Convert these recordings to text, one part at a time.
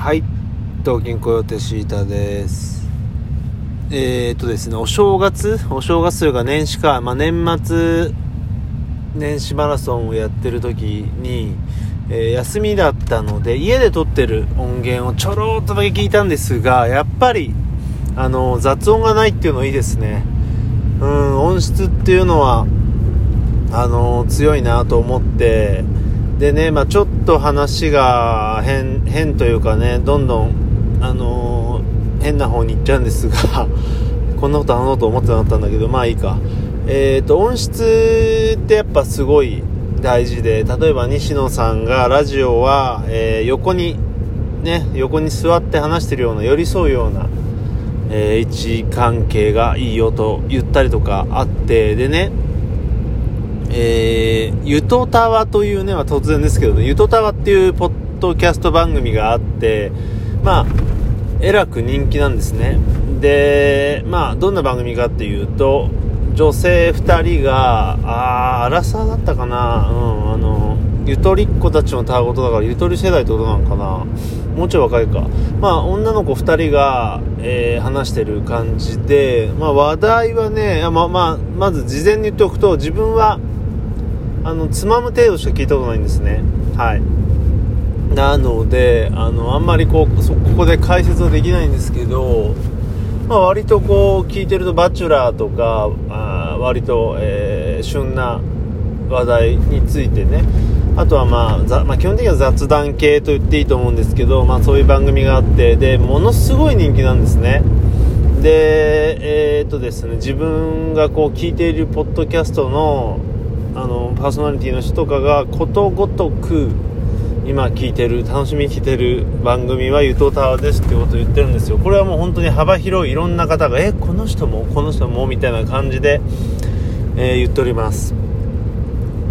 はい東京コヨテシータです。えー、っとですねお正月お正月というか年始か、まあ、年末年始マラソンをやってる時に、えー、休みだったので家で撮ってる音源をちょろっとだけ聞いたんですがやっぱりあの雑音がないっていうのいいですね。うん音質っていうのはあの強いなと思ってでね、まあ、ちょっと話が変変というかねどんどん、あのー、変な方に行っちゃうんですが こんなこと話そうと思ってなかったんだけどまあいいか。えっ、ー、と音質ってやっぱすごい大事で例えば西野さんがラジオは、えー、横にね横に座って話してるような寄り添うような、え位置関係がいいよと言ったりとかあってでねえー、ゆとたわというね、まあ、突然ですけどね、ゆとたわっていうポッドキャスト番組があって、まあ、えらく人気なんですね。で、まあ、どんな番組かっていうと、女性2人が、あー、アラサーだったかな、うん、あの、ゆとりっ子たちのたわごとだからゆとり世代ってことなのかな。もうちょい若いか。まあ女の子2人が、えー、話してる感じで、まあ、話題はねまあまあ、まず事前に言っておくと自分はあのつまむ程度しか聞いたことないんですね。はい。なのであのあんまりこうここで解説はできないんですけど、まあ、割とこう聞いてると「バチェラー」とかあ割と、えー、旬な話題についてね。あとは、まあ、まあ、基本的には雑談系と言っていいと思うんですけど、まあ、そういう番組があってでものすごい人気なんですね。でえー、っとですね自分がこう聞いているポッドキャストのあのパーソナリティの人とかがことごとく今聞いてる楽しみに聞いてる番組はゆとたわですってことを言ってるんですよ。これはもう本当に幅広いいろんな方がえこの人もこの人もみたいな感じで、えー、言っております。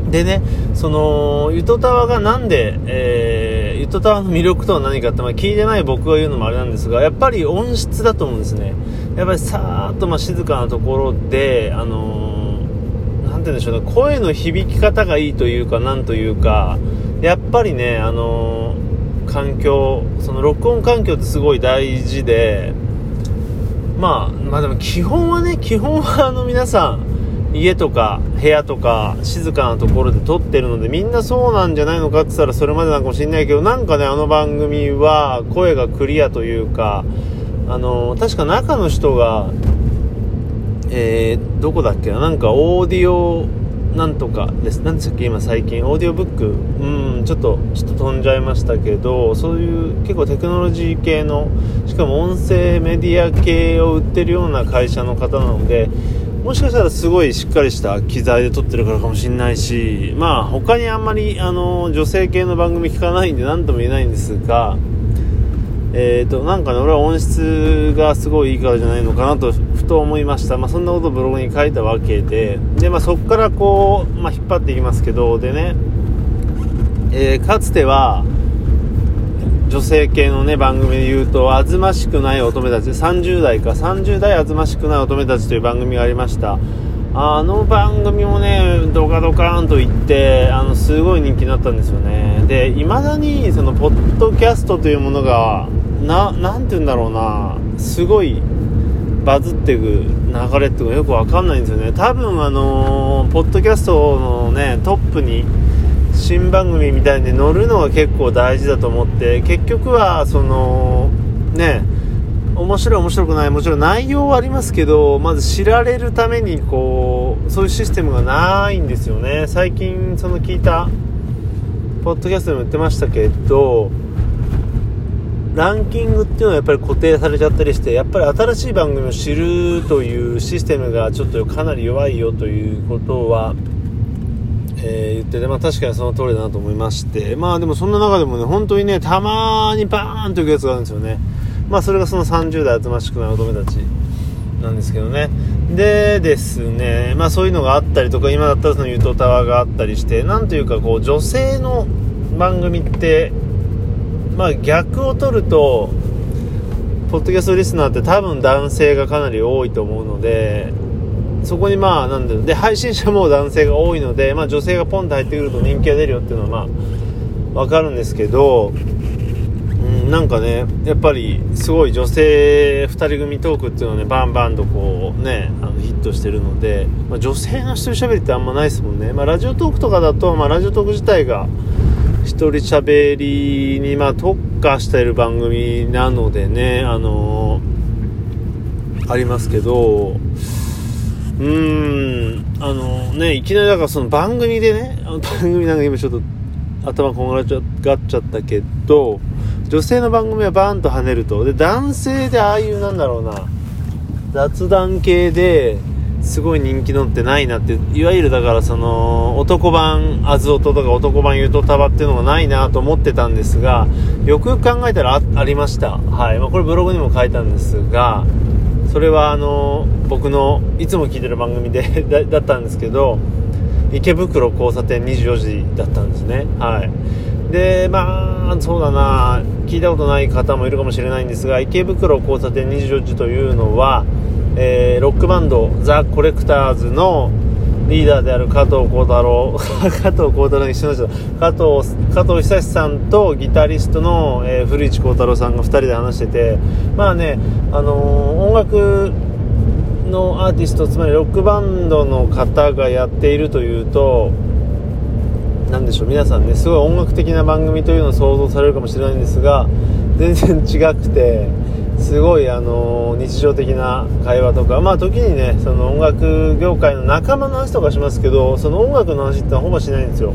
でねそのゆとたわがなんで、えー、ゆとたわの魅力とは何かって、まあ、聞いてない僕が言うのもあれなんですがやっぱり音質だと思うんですね。やっぱりさーっとま静かなところであのーて言うんでしょうね、声の響き方がいいというか、なんというか、やっぱりね、あの、環境、その録音環境ってすごい大事で、まあ、まあでも基本はね、基本はあの皆さん、家とか部屋とか静かなところで撮ってるのでみんなそうなんじゃないのかって言ったらそれまでなのかもしれないけどなんかねあの番組は声がクリアというかあの確か中の人がえー、どこだっけな？なんかオーディオなんとかです。何でしたっけ？今最近。オーディオブック。うん、ちょっと、ちょっと飛んじゃいましたけど、そういう結構テクノロジー系の、しかも音声メディア系を売ってるような会社の方なので、もしかしたらすごいしっかりした機材で撮ってるからかもしれないし、まあ他にあんまりあの女性系の番組聞かないんで何とも言えないんですが、えーと、なんかね、俺は音質がすごいいいからじゃないのかなとふと思いました、まあ、そんなことをブログに書いたわけで。で、まあ、そこからこう、まあ、引っ張っていきますけどでね、えー、かつては女性系のね番組で言うと「あずましくない乙女たち」30代か30代あずましくない乙女たちという番組がありました。あの番組もねドカドカーンといってあのすごい人気になったんですよね。でいまだにそのポッドキャストというものがな何て言うんだろうな。すごいバズっていく流れっていうのがよくわかんないんですよね。多分あのー、ポッドキャストのねトップに新番組みたいに乗るのが結構大事だと思って結局はそのね面白い面白くないもちろん内容はありますけどまず知られるためにこうそういうシステムがないんですよね。最近その聞いたポッドキャストでも言ってましたけどランキングっていうのはやっぱり固定されちゃったりしてやっぱり新しい番組を知るというシステムがちょっとかなり弱いよということは、えー、言ってて、まあ、確かにその通りだなと思いましてまあでもそんな中でもね本当にねたまにバーンというやつがあるんですよね。まあそれがその30代集ましくない乙女たちなんですけどね。でですねまあそういうのがあったりとか今だったらそのゆとタワーがあったりしてなんというかこう女性の番組ってまあ逆を取ると、ポッドキャストリスナーって多分男性がかなり多いと思うので、そこにまあ、なんだろう、で、配信者も男性が多いので、まあ女性がポンと入ってくると人気が出るよっていうのはまあ、わかるんですけど、うん、なんかねやっぱりすごい女性2人組トークっていうのはねバンバンとこうねあのヒットしてるので、まあ、女性の一人喋りってあんまないですもんね、まあ、ラジオトークとかだと、まあ、ラジオトーク自体が一人喋りにまあ特化している番組なのでねあのー、ありますけどうーんあのねいきなりだからその番組でね 番組なんか今ちょっと頭こんがらっちゃったけど女性の番組はバーンと跳ねると。で男性でああいうなんだろうな雑談系ですごい人気のってないなっていわゆるだからその男版あずおととか男版ゆとたばっていうのがないなと思ってたんですがよくよく考えたらありました。はい、まあ、これブログにも書いたんですがそれはあの僕のいつも聞いてる番組で だったんですけど池袋交差点24時だったんですね。はい。でまあそうだな。聞いたことない方もいるかもしれないんですが池袋交差点24時というのは、えー、ロックバンドザ・コレクターズのリーダーである加藤幸太郎 加藤幸太郎に一緒の加藤加藤久志さんとギタリストの、えー、古市幸太郎さんが2人で話しててまあね、あのー、音楽のアーティストつまりロックバンドの方がやっているというと何でしょう皆さんねすごい音楽的な番組というのを想像されるかもしれないんですが全然違くてすごいあの日常的な会話とか。まあ時にねその音楽業界の仲間の話とかしますけどその音楽の話ってほぼしないんですよ、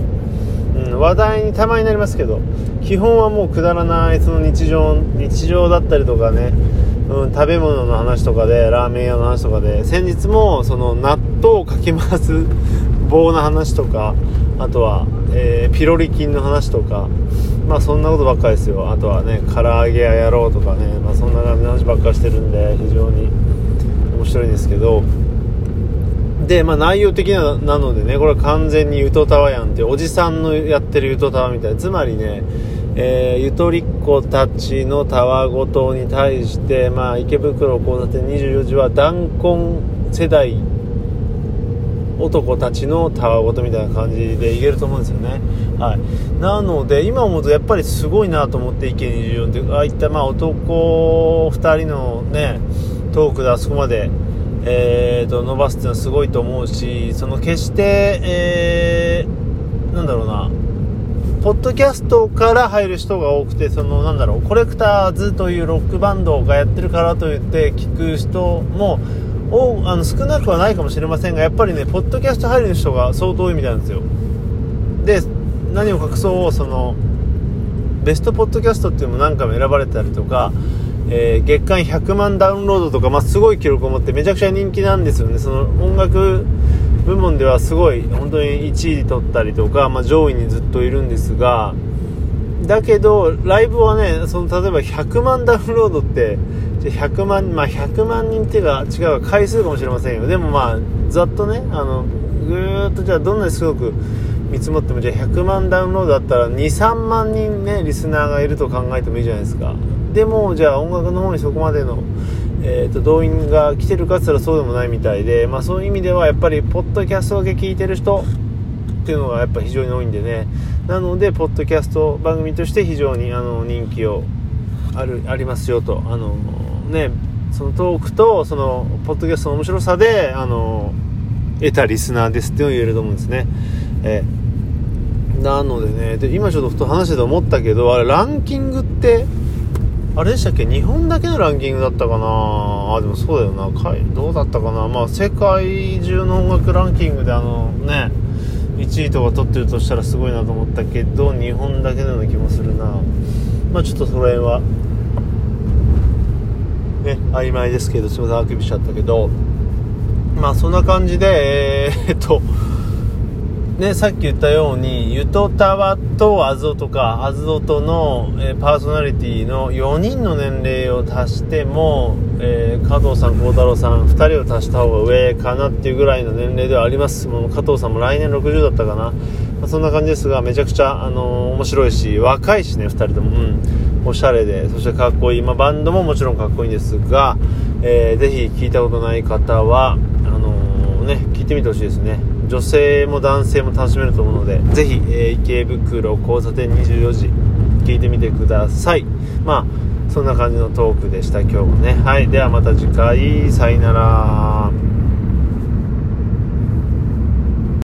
うん、話題にたまになりますけど。基本はもうくだらないその日常日常だったりとかね。うん、食べ物の話とかでラーメン屋の話とかで。先日もその納豆をかき回す棒の話とか。あとは、えー、ピロリ菌の話とか。まあそんなことばっかりですよ。あとはね唐揚げ屋やろうとかね、まあ、そんな感じの話ばっかりしてるんで非常に面白いんですけど。で、まあ、内容的ななのでねこれは完全にゆとたわやんっておじさんのやってるゆとたわみたいな。つまりねえー、ゆとりっ子たちのたわごとに対して、まあ、池袋交差点24時は弾痕世代男たちのたわごとみたいな感じでいけると思うんですよね。はい。なので、今思うとやっぱりすごいなと思って、池24って、ああいったまあ男2人のね、トークであそこまで、えー、と伸ばすっていうのはすごいと思うし、その決して、えー、なんだろうな、ポッドキャストから入る人が多くて、その、なんだろう、コレクターズというロックバンドがやってるからといって聞く人も、あの少なくはないかもしれませんが、やっぱりね、ポッドキャスト入る人が相当多いみたいなんですよ。で、何を隠そう、その、ベストポッドキャストっていうのも何回も選ばれたりとか、えー、月間100万ダウンロードとか、まあ、すごい記録を持ってめちゃくちゃ人気なんですよね。その音楽部門ではすごい本当に1位取ったりとか、まあ、上位にずっといるんですがだけどライブはねその例えば100万ダウンロードって100万、まあ、100万人っていうか違う回数かもしれませんよ。でもまあざっとねあのぐーっとじゃあどんなにすごく見積もってもじゃあ100万ダウンロードだったら23万人ねリスナーがいると考えてもいいじゃないですか。でもじゃあ音楽の方にそこまでのえーと、動員が来てるかって言ったらそうでもないみたいで、まあ、そういう意味ではやっぱりポッドキャストだけ聞いてる人っていうのがやっぱ非常に多いんでね。なのでポッドキャスト番組として非常にあの人気をあるありますよと。あのねそのトークとそのポッドキャストの面白さであの得たリスナーですっていうのを言えると思うんですね、えー、なのでねで今ちょっとふと話してて思ったけどあれランキングってあれでしたっけ？日本だけのランキングだったかな？あ、でもそうだよな。どうだったかな？まあ、世界中の音楽ランキングであの、ね、1位とか取ってるとしたらすごいなと思ったけど、日本だけのような気もするな。まあ、ちょっとその辺は、ね、曖昧ですけど、すいません、あくびしちゃったけど、まあ、そんな感じで、えー、っと、ね、さっき言ったように、ゆとたわとあずおとか、あずおとの、えー、パーソナリティの4人の年齢を足しても、えー、加藤さん、幸太郎さん、2人を足した方が上かなっていうぐらいの年齢ではあります。もう加藤さんも来年60だったかな。まあ、そんな感じですが、めちゃくちゃ、あのー、面白いし、若いしね、2人とも。うん。おしゃれで、そしてかっこいい。まあ、バンドももちろんかっこいいんですが、えー、ぜひ聞いたことない方は、あのね、聞いてみてほしいですね。女性も男性も楽しめると思うのでぜひ、えー、池袋交差点24時聞いてみてください。まあそんな感じのトークでした今日もね。はいではまた次回。さよなら。